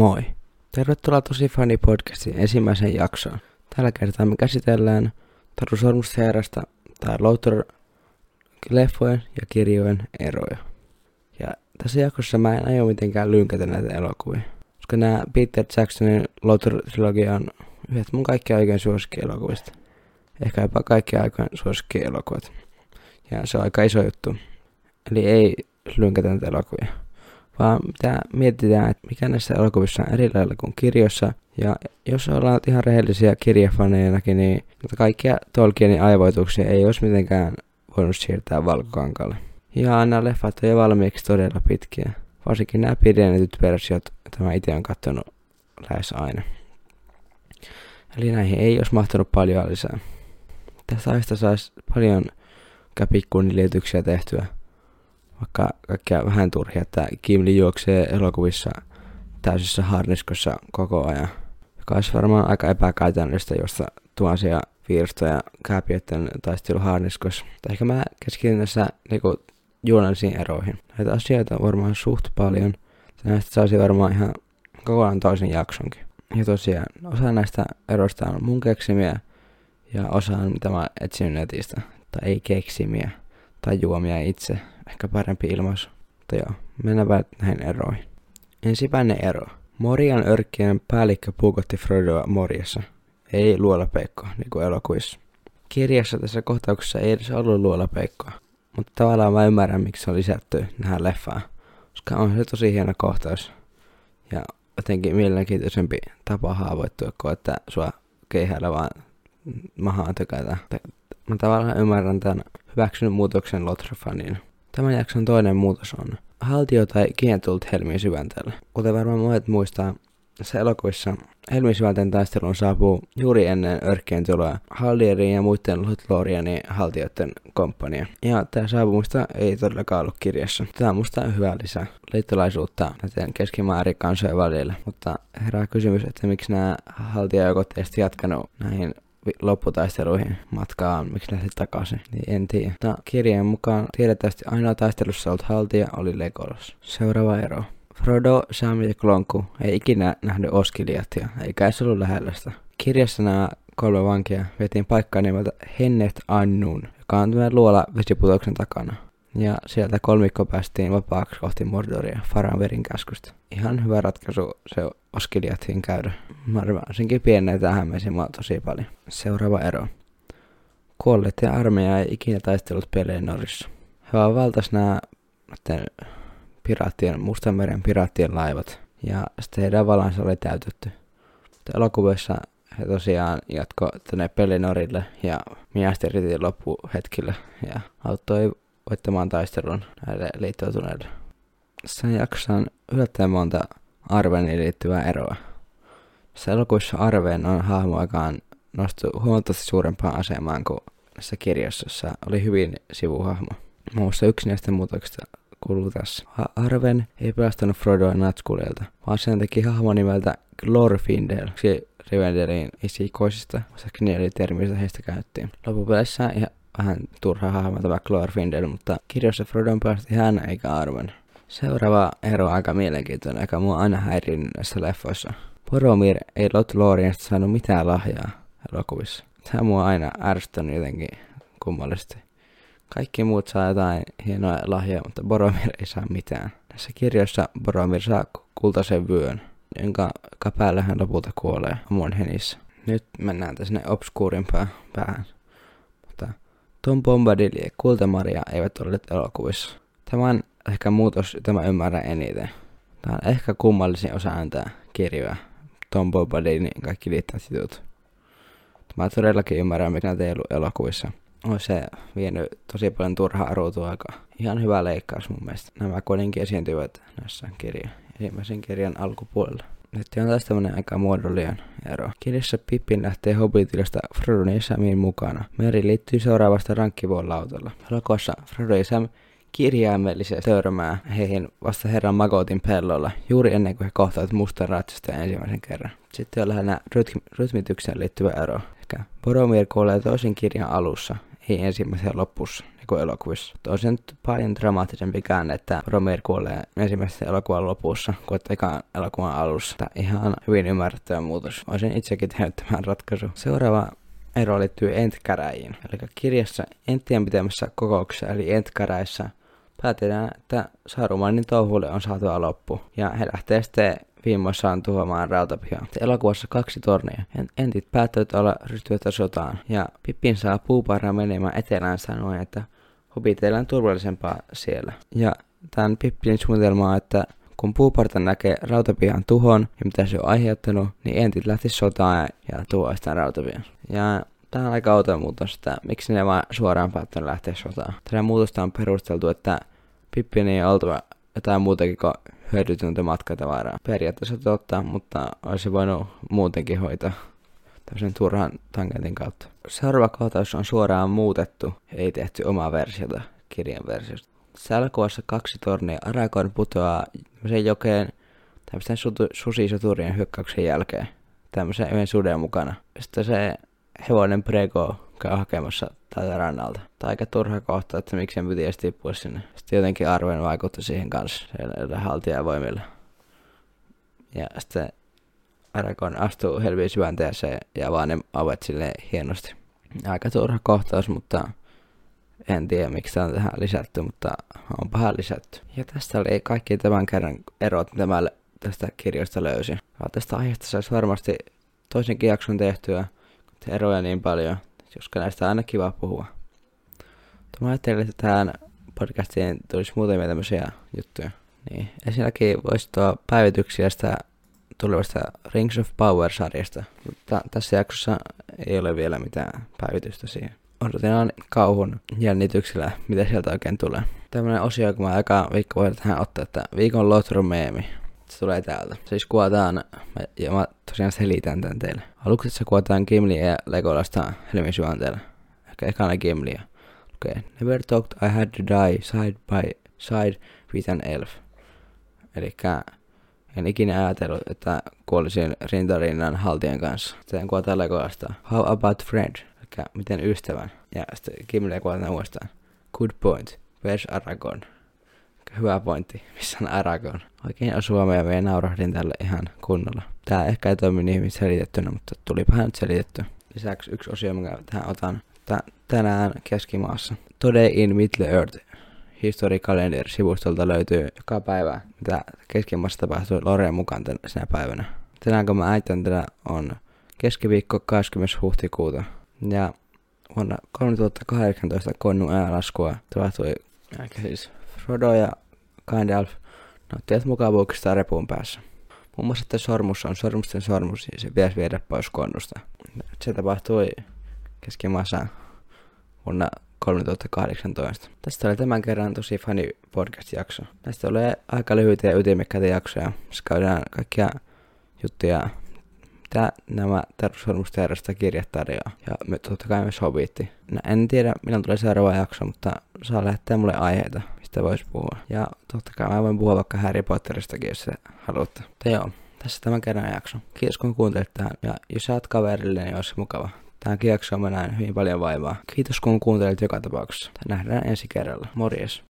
Moi! Tervetuloa Tosi Funny podcastin ensimmäiseen jaksoon. Tällä kertaa me käsitellään Taru Sormusteerasta tai Louter leffojen ja kirjojen eroja. Ja tässä jaksossa mä en aio mitenkään lynkätä näitä elokuvia. Koska nämä Peter Jacksonin Louter-trilogia on yhdet mun kaikki aikojen suosikkielokuvista. Ehkä jopa kaikki aikojen suosikkielokuvat. Ja se on aika iso juttu. Eli ei lynkätä näitä elokuvia vaan mitä mietitään, että mikä näissä elokuvissa on eri lailla kuin kirjoissa. Ja jos ollaan ihan rehellisiä kirjafaneinakin, niin kaikkia Tolkienin aivoituksia ei olisi mitenkään voinut siirtää valkokankalle. Ja nämä leffat on jo valmiiksi todella pitkiä. Varsinkin nämä pidennetyt versiot, joita mä itse olen katsonut lähes aina. Eli näihin ei olisi mahtunut paljon lisää. Tästä aiheesta saisi paljon pikkuniljetyksiä tehtyä vaikka kaikkea vähän turhia, että Kimli juoksee elokuvissa täysissä harniskossa koko ajan. Joka olisi varmaan aika epäkäytännöllistä, josta tuhansia virstoja kääpiöiden taisteluharniskossa. Tai ehkä mä keskityn tässä niinku juonallisiin eroihin. Näitä asioita on varmaan suht paljon. Näistä saisi varmaan ihan kokonaan toisen jaksonkin. Ja tosiaan, osa näistä eroista on mun keksimiä ja osa on mitä mä etsin netistä. Tai ei keksimiä tai juomia itse ehkä parempi ilmaisu. Mutta joo, mennään näihin eroihin. Ensimmäinen ero. Morian örkkien päällikkö puukotti Frodoa Morjassa. Ei luolapeikkoa, niin kuin elokuvissa. Kirjassa tässä kohtauksessa ei edes ollut luolapeikkoa. Mutta tavallaan mä ymmärrän, miksi se on lisätty tähän leffaan. Koska on se tosi hieno kohtaus. Ja jotenkin mielenkiintoisempi tapa haavoittua, kuin että sua keihällä vaan mahaan tykätä. Mä tavallaan ymmärrän tämän hyväksynyt muutoksen Lotrafaniin. Tämän jakson toinen muutos on haltio tai Helmin syvänteellä. Kuten varmaan monet muistaa, tässä elokuvissa Helmin syvänteen taistelun saapuu juuri ennen örkkien tuloa Haldierin ja muiden Lothlorianin haltijoiden komppania. Ja tämä saapumista ei todellakaan ollut kirjassa. Tämä on musta hyvä lisä liittolaisuutta näiden keskimäärin kansojen välillä. Mutta herää kysymys, että miksi nämä haltijajoukot ei jatkanut näihin lopputaisteluihin matkaan, miksi lähti takaisin, niin en tiedä. Mutta kirjeen mukaan tiedettävästi ainoa taistelussa ollut haltija oli Legolas. Seuraava ero. Frodo, Sam ja Klonku ei ikinä nähnyt Oskiliatia, eikä edes ollut lähellä sitä. Kirjassa nämä kolme vankia vietiin paikkaa nimeltä Hennet Annun, joka on tämän luola vesiputoksen takana. Ja sieltä kolmikko päästiin vapaaksi kohti Mordoria Faranverin käskystä. Ihan hyvä ratkaisu se Oskiliattiin käydä. Varsinkin pienneitä hämmäisin mua tosi paljon. Seuraava ero. Kuolleet ja armeija ei ikinä taistellut Pelenorissa. He vaan valtas nämä piraattien, Mustanmeren piraattien laivat. Ja sitten heidän valansa oli täytetty. Mutta elokuvissa he tosiaan jatko tänne Pelinorille ja miastiritin loppuhetkillä ja auttoi voittamaan taistelun näille liittoutuneille. Sen jaksossa on yllättäen monta Arveniin liittyvää eroa. Tässä elokuvissa Arven on hahmo, joka on nostu huomattavasti suurempaan asemaan kuin tässä kirjassa, jossa oli hyvin sivuhahmo. Muun muassa yksi näistä muutoksista kuuluu tässä. Arven ei pelastanut Frodoa Natskulilta, vaan sen teki hahmo nimeltä Glorfindel, Rivendelin esikoisista, muistaakseni oli termi, jota heistä käyttiin. Loppupeleissä vähän turha hahmo tämä Glorfindel, mutta kirjassa Frodon pelasti hän eikä Arven. Seuraava ero on aika mielenkiintoinen, joka mua aina häirinyt näissä leffoissa. Boromir ei Lot Loriensta saanut mitään lahjaa elokuvissa. Tämä mua aina ärsyttänyt jotenkin kummallisesti. Kaikki muut saa jotain hienoa lahjaa, mutta Boromir ei saa mitään. Tässä kirjassa Boromir saa kultaisen vyön, jonka päällä hän lopulta kuolee Amon henissä. Nyt mennään tässä obskuurimpaan päähän. Tom Bombadil ja Kultamaria eivät olleet elokuvissa. Tämän ehkä muutos, jota mä ymmärrän eniten. Tämä on ehkä kummallisin osa ääntä kirjoja. Tom Bobadinin kaikki liittävät jutut. Mä todellakin ymmärrän, mikä näitä ei ollut elokuvissa. On se vienyt tosi paljon turhaa ruutuaikaa. Ihan hyvä leikkaus mun mielestä. Nämä kuitenkin esiintyvät näissä kirjan, ensimmäisen kirjan alkupuolella. Nyt on taas tämmönen aika muodollinen ero. Kirjassa Pippin lähtee Hobbitilasta Frodon ja Samin mukana. Meri liittyy seuraavasta rankkivuon lautalla. Elokuvassa Frodo ja Sam kirjaimellisesti törmää heihin vasta herran Magotin pellolla, juuri ennen kuin he kohtaavat mustan ratsasta ensimmäisen kerran. Sitten on lähinnä rytm- rytmitykseen liittyvä ero. Boromir kuolee toisen kirjan alussa, ei ensimmäisen lopussa, kuin elokuvissa. On nyt paljon dramaattisempi käänne, että Romer kuolee ensimmäisen elokuvan lopussa kuin ekan elokuvan alussa. Tämä ihan hyvin ymmärrettävä muutos. Olisin itsekin tehnyt tämän ratkaisu. Seuraava ero liittyy entkäräjiin. Eli kirjassa Enttien pitämässä kokouksessa eli entkäräissä päätetään, että Sarumanin touhulle on saatu loppu. Ja he lähtee sitten viimeissaan tuhoamaan rautapihaa. Elokuvassa kaksi tornia. Entit päättävät olla ryhtyvät sotaan. Ja Pippin saa puuparran menemään etelään sanoen, että hobiteilla on turvallisempaa siellä. Ja tämän Pippin suunnitelma on, että kun puuparta näkee rautapihan tuhon ja mitä se on aiheuttanut, niin entit lähti sotaan ja tuhoistaan rautapihan. Ja Tämä on aika outo muutos, että miksi ne vaan suoraan päättänyt lähteä sotaan. Tätä muutosta on perusteltu, että Pippin ei oltava jotain muutakin kuin hyödytöntä matkatavaraa. Periaatteessa totta, mutta olisi voinut muutenkin hoitaa tämmöisen turhan tangentin kautta. Seuraava kohtaus on suoraan muutettu, ei tehty omaa versiota kirjan versiosta. Sälkuvassa kaksi tornia Aragorn putoaa tämmöiseen jokeen tämmöisten susisoturien hyökkäyksen jälkeen. Tämmöisen yhden suden mukana. Sitten se hevonen Prego käy hakemassa tältä rannalta. Tai aika turha kohta, että miksi sen piti edes tippua sinne. Sitten jotenkin arven vaikutti siihen kanssa, siellä haltijavoimilla. Ja sitten Aragorn astuu helviin syvänteeseen ja vaan ne avet sille hienosti. Aika turha kohtaus, mutta en tiedä miksi tämä on tähän lisätty, mutta on paha lisätty. Ja tästä oli kaikki tämän kerran erot, mitä mä tästä kirjasta löysin. Tästä aiheesta saisi varmasti toisenkin jakson tehtyä, eroja niin paljon, koska näistä on aina kiva puhua. Mutta mä ajattelin, että tähän podcastiin tulisi muutamia tämmöisiä juttuja. Niin, ensinnäkin voisi tuo päivityksiä sitä tulevasta Rings of Power-sarjasta, mutta tässä jaksossa ei ole vielä mitään päivitystä siihen. Odotetaan kauhun jännityksellä, mitä sieltä oikein tulee. Tämmönen osio, kun mä aika viikko voin tähän ottaa, että viikon Lotro-meemi. Se tulee täältä. Siis kuvataan, ja mä tosiaan selitän tän teille. Aluksi se kuvataan Gimli ja Legolasta helmin syvänteellä. Ehkä ekana Gimliä. Okay. Never thought I had to die side by side with an elf. Eli en ikinä ajatellut, että kuolisin rintarinnan haltijan kanssa. Sitten kuvataan Legolasta. How about friend? Eli miten ystävän? Ja sitten Gimli kuvataan uudestaan. Good point. Where's Aragorn? Hyvä pointti. Missä on Aragorn? Oikein osuva ja vielä naurahdin tälle ihan kunnolla. Tää ehkä ei toimi niin selitettynä, mutta tulipahan nyt selitetty. Lisäksi yksi osio, mikä tähän otan tä- tänään keskimaassa. Today in Middle Earth. History Calendar sivustolta löytyy joka päivä, mitä keskimaassa tapahtui Loreen mukaan tänä sinä päivänä. Tänään kun mä äitän tätä on keskiviikko 20. huhtikuuta. Ja vuonna 3018 konnun äälaskua tapahtui aika siis Frodo ja Gandalf nauttivat mukavuuksista repun päässä. Muun muassa että sormus on sormusten sormus ja se pitäisi viedä pois konnusta. Se tapahtui keskimaassa vuonna 3018. Tästä oli tämän kerran tosi fani podcast-jakso. Tästä tulee aika lyhyitä ja ytimekkäitä jaksoja. Siis käydään kaikkia juttuja, mitä nämä terveysvarmusteerosta kirjat tarjoaa. Ja me, totta kai myös hobiitti. No, en tiedä milloin tulee seuraava jakso, mutta saa lähettää mulle aiheita, mistä vois puhua. Ja totta kai mä voin puhua vaikka Harry Potteristakin, jos se haluatte. Mutta joo, tässä tämän kerran jakso. Kiitos kun kuuntelit tähän. Ja jos sä oot kaverille, niin olisi mukava. Tähän jaksoon mä näen hyvin paljon vaivaa. Kiitos kun kuuntelit joka tapauksessa. Nähdään ensi kerralla. Morjes.